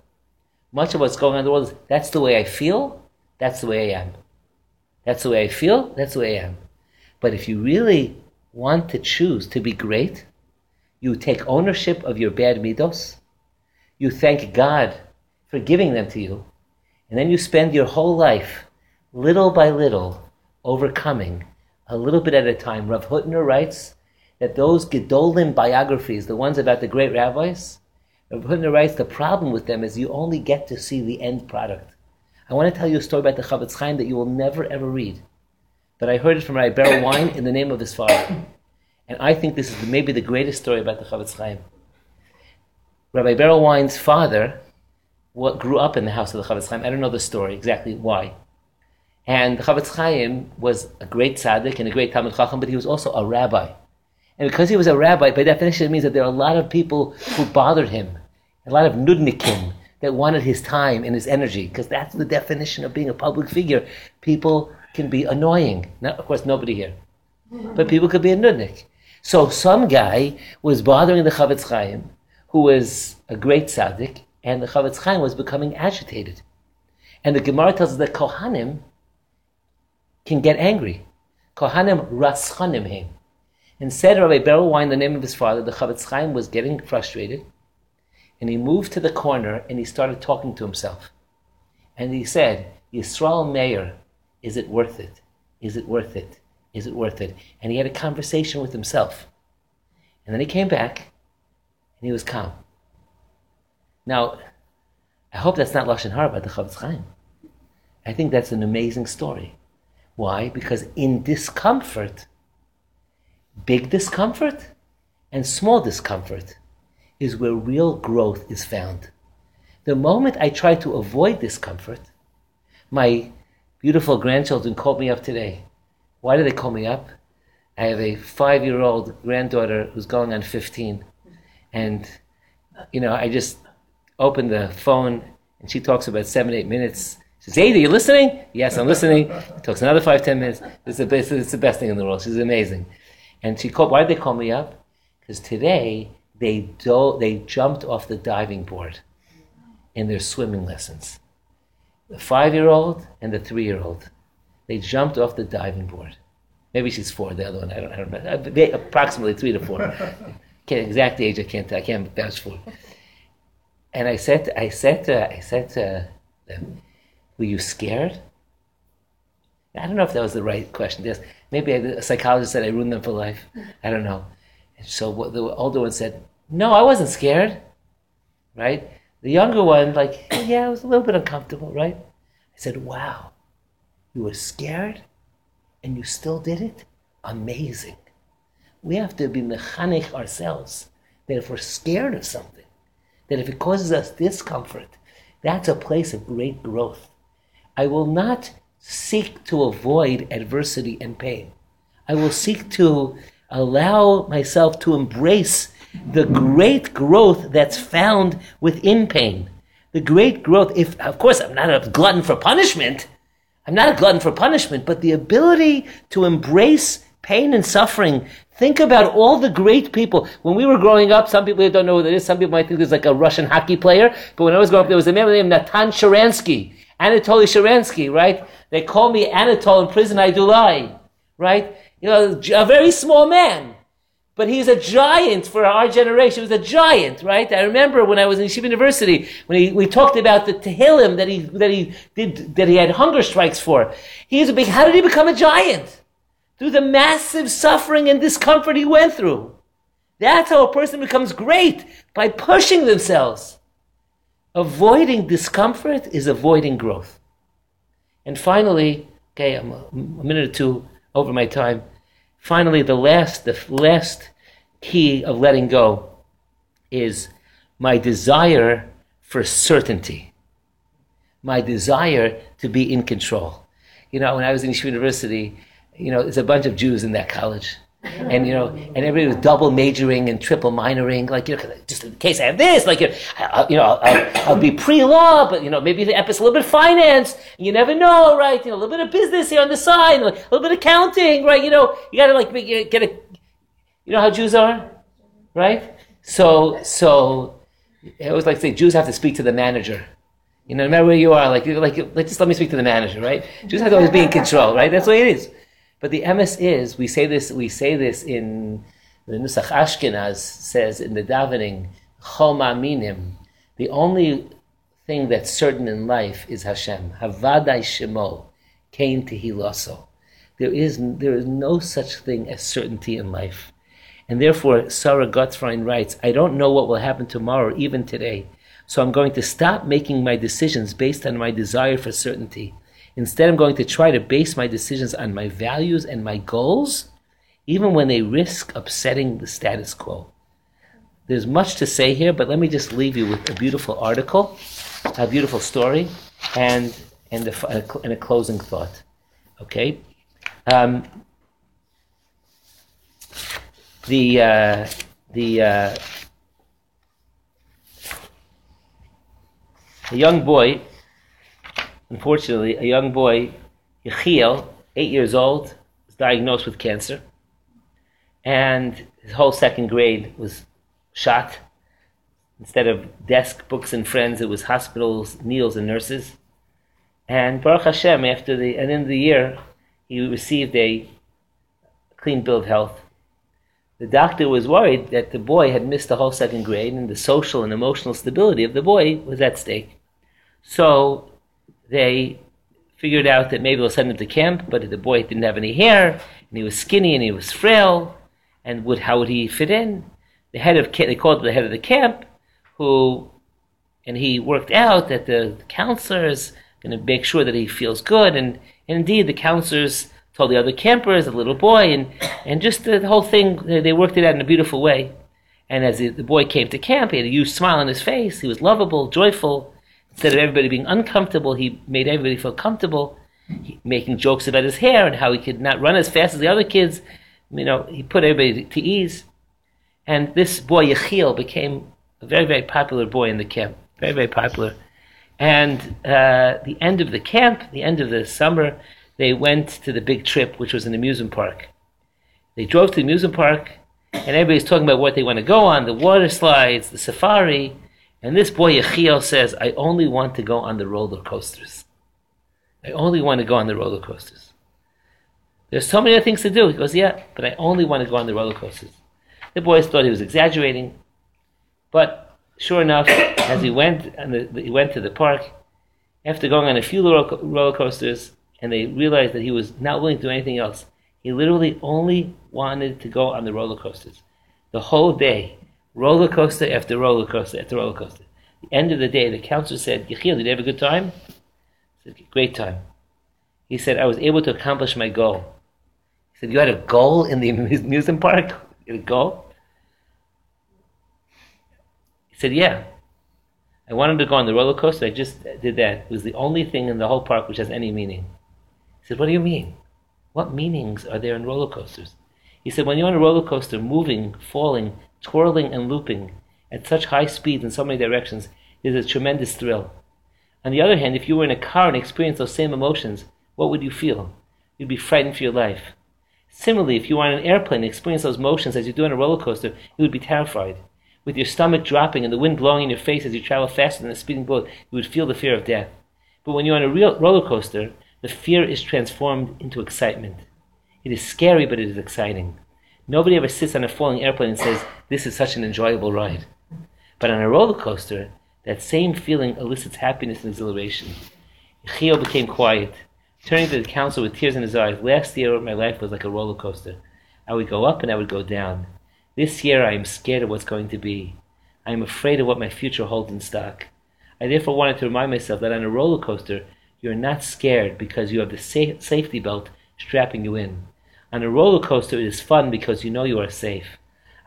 A: much of what's going on in the world is that's the way I feel, that's the way I am. That's the way I feel, that's the way I am. But if you really want to choose to be great, you take ownership of your bad midos, you thank God for giving them to you, and then you spend your whole life, little by little, overcoming, a little bit at a time. Rav Hutner writes that those Gedolim biographies, the ones about the great rabbis, Rabbi Hutner writes, the problem with them is you only get to see the end product. I want to tell you a story about the Chofetz Chaim that you will never ever read. But I heard it from Rabbi Berel Wein in the name of his father. And I think this is maybe the greatest story about the Chofetz Chaim. Rabbi Berel Wein's father what, grew up in the house of the Chofetz Chaim. I don't know the story exactly why. And the Chofetz Chaim was a great tzaddik and a great Talmud Chacham, but he was also a rabbi. And because he was a rabbi, by definition, it means that there are a lot of people who bothered him a lot of nudnikim that wanted his time and his energy, because that's the definition of being a public figure. People can be annoying. Not, of course, nobody here, but people could be a nudnik. So some guy was bothering the Chofetz Chaim, who was a great tzaddik, and the Chofetz Chaim was becoming agitated. And the Gemara tells us that Kohanim can get angry. Kohanim raschanim hem. And said Rabbi Berel Wein, the name of his father, the Chofetz Chaim was getting frustrated and he moved to the corner and he started talking to himself. And he said, Yisrael Meir, is it worth it? Is it worth it? Is it worth it? And he had a conversation with himself. And then he came back and he was calm. Now, I hope that's not Lashon Hara about the Chofetz Chaim. I think that's an amazing story. Why? Because in discomfort, big discomfort and small discomfort, is where real growth is found. The moment I try to avoid discomfort, my beautiful grandchildren called me up today. Why do they call me up? I have a five year old granddaughter who's going on 15. And, you know, I just opened the phone and she talks about seven, eight minutes. She says, are you listening? Yes, I'm listening. She talks another five, ten minutes. It's the, best, it's the best thing in the world. She's amazing. And she called, why did they call me up? Because today they, do, they jumped off the diving board in their swimming lessons. The five year old and the three year old. They jumped off the diving board. Maybe she's four, the other one, I don't, I don't know. Uh, approximately three to four. can't, exact age I can't, I can't vouch for. And I said, I said, to, I said to them, were you scared? I don't know if that was the right question. Yes, maybe a psychologist said I ruined them for life. I don't know. And so what the older one said, no, I wasn't scared, right? The younger one, like, oh, yeah, I was a little bit uncomfortable, right? I said, wow, you were scared and you still did it? Amazing. We have to be mechanech ourselves that if we're scared of something, that if it causes us discomfort, that's a place of great growth. I will not seek to avoid adversity and pain. I will seek to allow myself to embrace the great growth that's found within pain, The great growth, if, of course, I'm not a glutton for punishment. I'm not a glutton for punishment, but the ability to embrace pain and suffering. Think about all the great people. When we were growing up, some people don't know who that is. Some people might think there's like a Russian hockey player. But when I was growing up, there was a man named Natan Sharansky. Anatoly Sharansky, right? They call me Anatol in prison, I do lie, right? You know, a very small man. But he's a giant for our generation. He was a giant, right? I remember when I was in Yeshiva University, when he, we talked about the Tehillim that he, that he did, that he had hunger strikes for. He's a big, how did he become a giant? Through the massive suffering and discomfort he went through. That's how a person becomes great, by pushing themselves. Avoiding discomfort is avoiding growth. And finally, okay, I'm a, a minute or two over my time. Finally, the last, the last key of letting go is my desire for certainty, my desire to be in control. You know, when I was in Yeshiva University, you know, there's a bunch of Jews in that college and you know, and everybody was double majoring and triple minoring, like you know, just in case I have this, like you know, I, you know I'll, I'll, be pre-law, but you know, maybe the epis a little bit of finance. You never know, right? You know, a little bit of business here on the side, a little bit of accounting, right? You know, you gotta like get a, you know how Jews are, right? So, so I always like say Jews have to speak to the manager. You know, no matter where you are, like, like, like, just let me speak to the manager, right? Jews have to always be in control, right? That's the way it is. But the emes is, we say this, we say this in the Nusach Ashkenaz says in the davening, Choma Minim, the only thing that's certain in life is Hashem. Havadai Shemo, Kain Tehilaso. There is, there is no such thing as certainty in life. And therefore, Sarah Gutfreund writes, I don't know what will happen tomorrow, even today. So I'm going to stop making my decisions based on my desire for certainty. Instead, I'm going to try to base my decisions on my values and my goals, even when they risk upsetting the status quo. There's much to say here, but let me just leave you with a beautiful article, a beautiful story, and, and, a, and a closing thought. Okay? Um, the, uh, the, uh, a young boy unfortunately, a young boy, Yechiel, eight years old, was diagnosed with cancer. And his whole second grade was shot. Instead of desk, books, and friends, it was hospitals, needles, and nurses. And Baruch Hashem, after the end of the year, he received a clean bill of health. The doctor was worried that the boy had missed the whole second grade and the social and emotional stability of the boy was at stake. So they figured out that maybe they'll send him to camp, but the boy didn't have any hair, and he was skinny and he was frail, and would how would he fit in? The head of they called the head of the camp, who, and he worked out that the counselors going to make sure that he feels good, and, and indeed the counselors told the other campers, the little boy, and and just the, whole thing they worked it out in a beautiful way. And as the, the boy came to camp, he had a huge smile on his face. He was lovable, joyful Instead of everybody being uncomfortable, he made everybody feel comfortable, he, making jokes about his hair and how he could not run as fast as the other kids. You know, he put everybody to ease. And this boy, Yechiel, became a very, very popular boy in the camp. Very, very popular. And uh, the end of the camp, the end of the summer, they went to the big trip, which was an amusement park. They drove to the amusement park, and everybody's talking about what they want to go on the water slides, the safari. And this boy Yechiel says, I only want to go on the roller coasters. I only want to go on the roller coasters. There's so many other things to do. He goes, Yeah, but I only want to go on the roller coasters. The boys thought he was exaggerating, but sure enough, as he went and he went to the park, after going on a few roller coasters, and they realized that he was not willing to do anything else, he literally only wanted to go on the roller coasters. The whole day, roller coaster after roller coaster after roller coaster. At the end of the day, the counselor said, Yechiel, did you have a good time? I said, great time. He said, I was able to accomplish my goal. He said, you had a goal in the amusement park? You had a goal? He said, yeah. I wanted to go on the roller coaster. I just did that. It was the only thing in the whole park which has any meaning. He said, what do you mean? What meanings are there in roller coasters? He said, when you're on a roller coaster, moving, falling, twirling and looping at such high speeds in so many directions, is a tremendous thrill. On the other hand, if you were in a car and experienced those same emotions, what would you feel? You'd be frightened for your life. Similarly, if you were on an airplane and experienced those motions as you do on a roller coaster, you would be terrified. With your stomach dropping and the wind blowing in your face as you travel faster than a speeding boat, you would feel the fear of death. But when you're on a real roller coaster, the fear is transformed into excitement. It is scary, but it is exciting. Nobody ever sits on a falling airplane and says, This is such an enjoyable ride. But on a roller coaster, that same feeling elicits happiness and exhilaration. Yechiel became quiet, turning to the council with tears in his eyes. Last year, my life was like a roller coaster. I would go up and I would go down. This year, I am scared of what's going to be. I am afraid of what my future holds in stock. I therefore wanted to remind myself that on a roller coaster, you are not scared because you have the sa- safety belt strapping you in. On a roller coaster, it is fun because you know you are safe.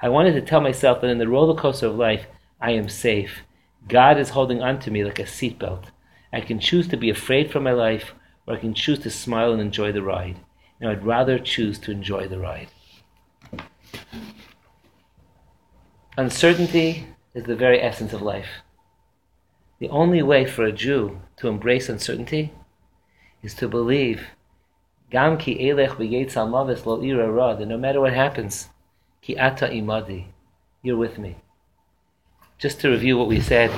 A: I wanted to tell myself that in the roller coaster of life, I am safe. God is holding onto me like a seatbelt. I can choose to be afraid for my life, or I can choose to smile and enjoy the ride. And I'd rather choose to enjoy the ride. Uncertainty is the very essence of life. The only way for a Jew to embrace uncertainty is to believe Gam ki elech lo ira ra, that no matter what happens, ki ata imadi, you're with me. Just to review what we said,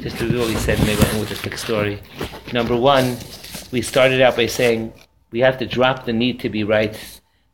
A: just to review what we said, maybe I'll end with a quick story. Number one, we started out by saying we have to drop the need to be right.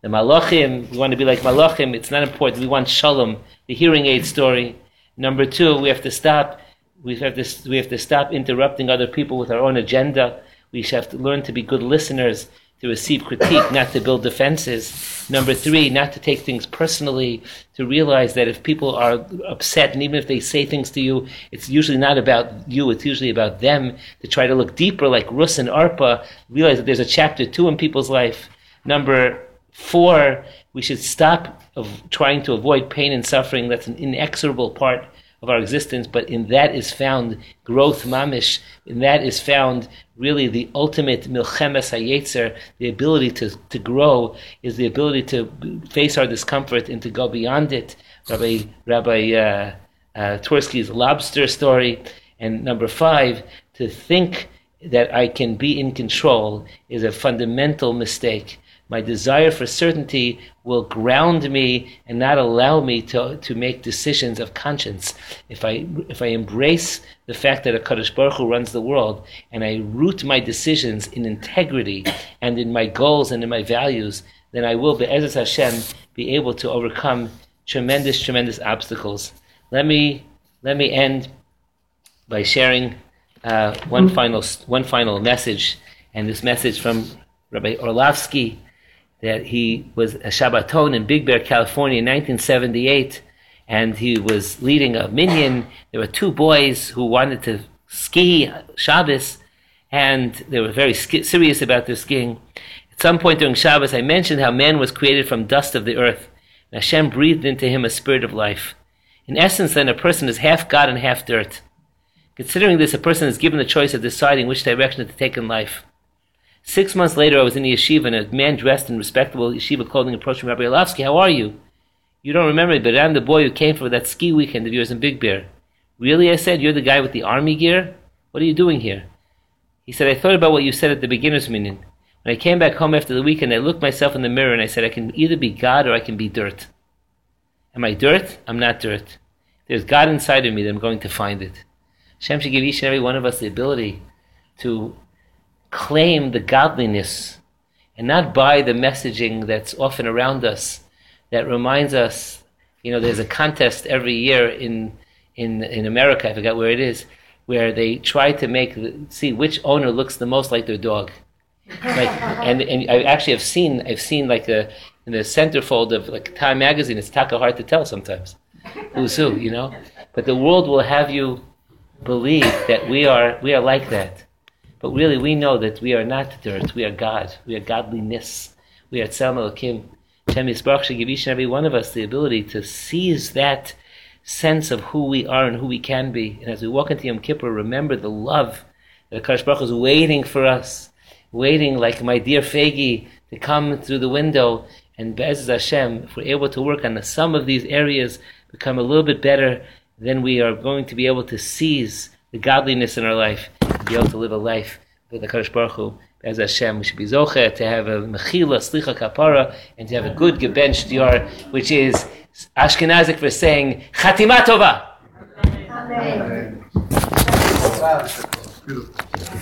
A: The malachim, we want to be like malachim, it's not important. We want shalom, the hearing aid story. Number two, we have to stop. We have to, we have to stop interrupting other people with our own agenda. We have to learn to be good listeners, to receive critique, not to build defenses. Number three, not to take things personally, to realize that if people are upset and even if they say things to you, it's usually not about you, it's usually about them. To try to look deeper, like Rus and Arpa, realize that there's a chapter two in people's life. Number four, we should stop trying to avoid pain and suffering. That's an inexorable part of our existence, but in that is found growth mamish. In that is found really the ultimate milchemes hayetzer. The ability to, to grow is the ability to face our discomfort and to go beyond it. Rabbi Rabbi uh, uh, Twersky's lobster story, and number five, to think that I can be in control is a fundamental mistake. My desire for certainty will ground me and not allow me to, to make decisions of conscience. If I, if I embrace the fact that a Kadosh Baruch Hu runs the world and I root my decisions in integrity and in my goals and in my values, then I will, Be'ezus Hashem, be able to overcome tremendous, tremendous obstacles. Let me, let me end by sharing uh, one, final, one final message, and this message from Rabbi Orlofsky that he was a Shabbaton in Big Bear, California in 1978, and he was leading a minyan. There were two boys who wanted to ski Shabbos, and they were very serious about their skiing. At some point during Shabbos, I mentioned how man was created from dust of the earth, and Hashem breathed into him a spirit of life. In essence, then, a person is half God and half dirt. Considering this, a person is given the choice of deciding which direction to take in life. Six months later, I was in the yeshiva, and a man dressed in respectable yeshiva clothing approached me. Rabbi Orlofsky, how are you? You don't remember me, but I'm the boy who came for that ski weekend of yours in Big Bear. Really? I said, You're the guy with the army gear? What are you doing here? He said, I thought about what you said at the beginner's meeting. When I came back home after the weekend, I looked myself in the mirror and I said, I can either be God or I can be dirt. Am I dirt? I'm not dirt. There's God inside of me that I'm going to find it. Hashem should give each and every one of us the ability to claim the godliness and not buy the messaging that's often around us that reminds us, you know, there's a contest every year in, in, in America, I forgot where it is, where they try to make, see which owner looks the most like their dog. And, and I actually have seen, I've seen like a, in the centerfold of like Time magazine, it's taka hard to tell sometimes. Who's who, you know? But the world will have you believe that we are, we are like that. But really, we know that we are not dirt. We are God. We are godliness. We are Tzalma Elohim. Shem Yisbarach should give each and every one of us the ability to seize that sense of who we are and who we can be. And as we walk into Yom Kippur, remember the love that Akash Baruch is waiting for us, waiting like my dear Fegi to come through the window. And Be'ez Hashem, if we're able to work on some of these areas, become a little bit better, then we are going to be able to seize the godliness in our life, be able to live a life with the Kadosh Baruch Hu. As Hashem, we should be zoche to have a mechila, slicha kapara, and to have a good geben shtiyar, which is Ashkenazic for saying chatima tova.
C: Amen.
B: Beautiful.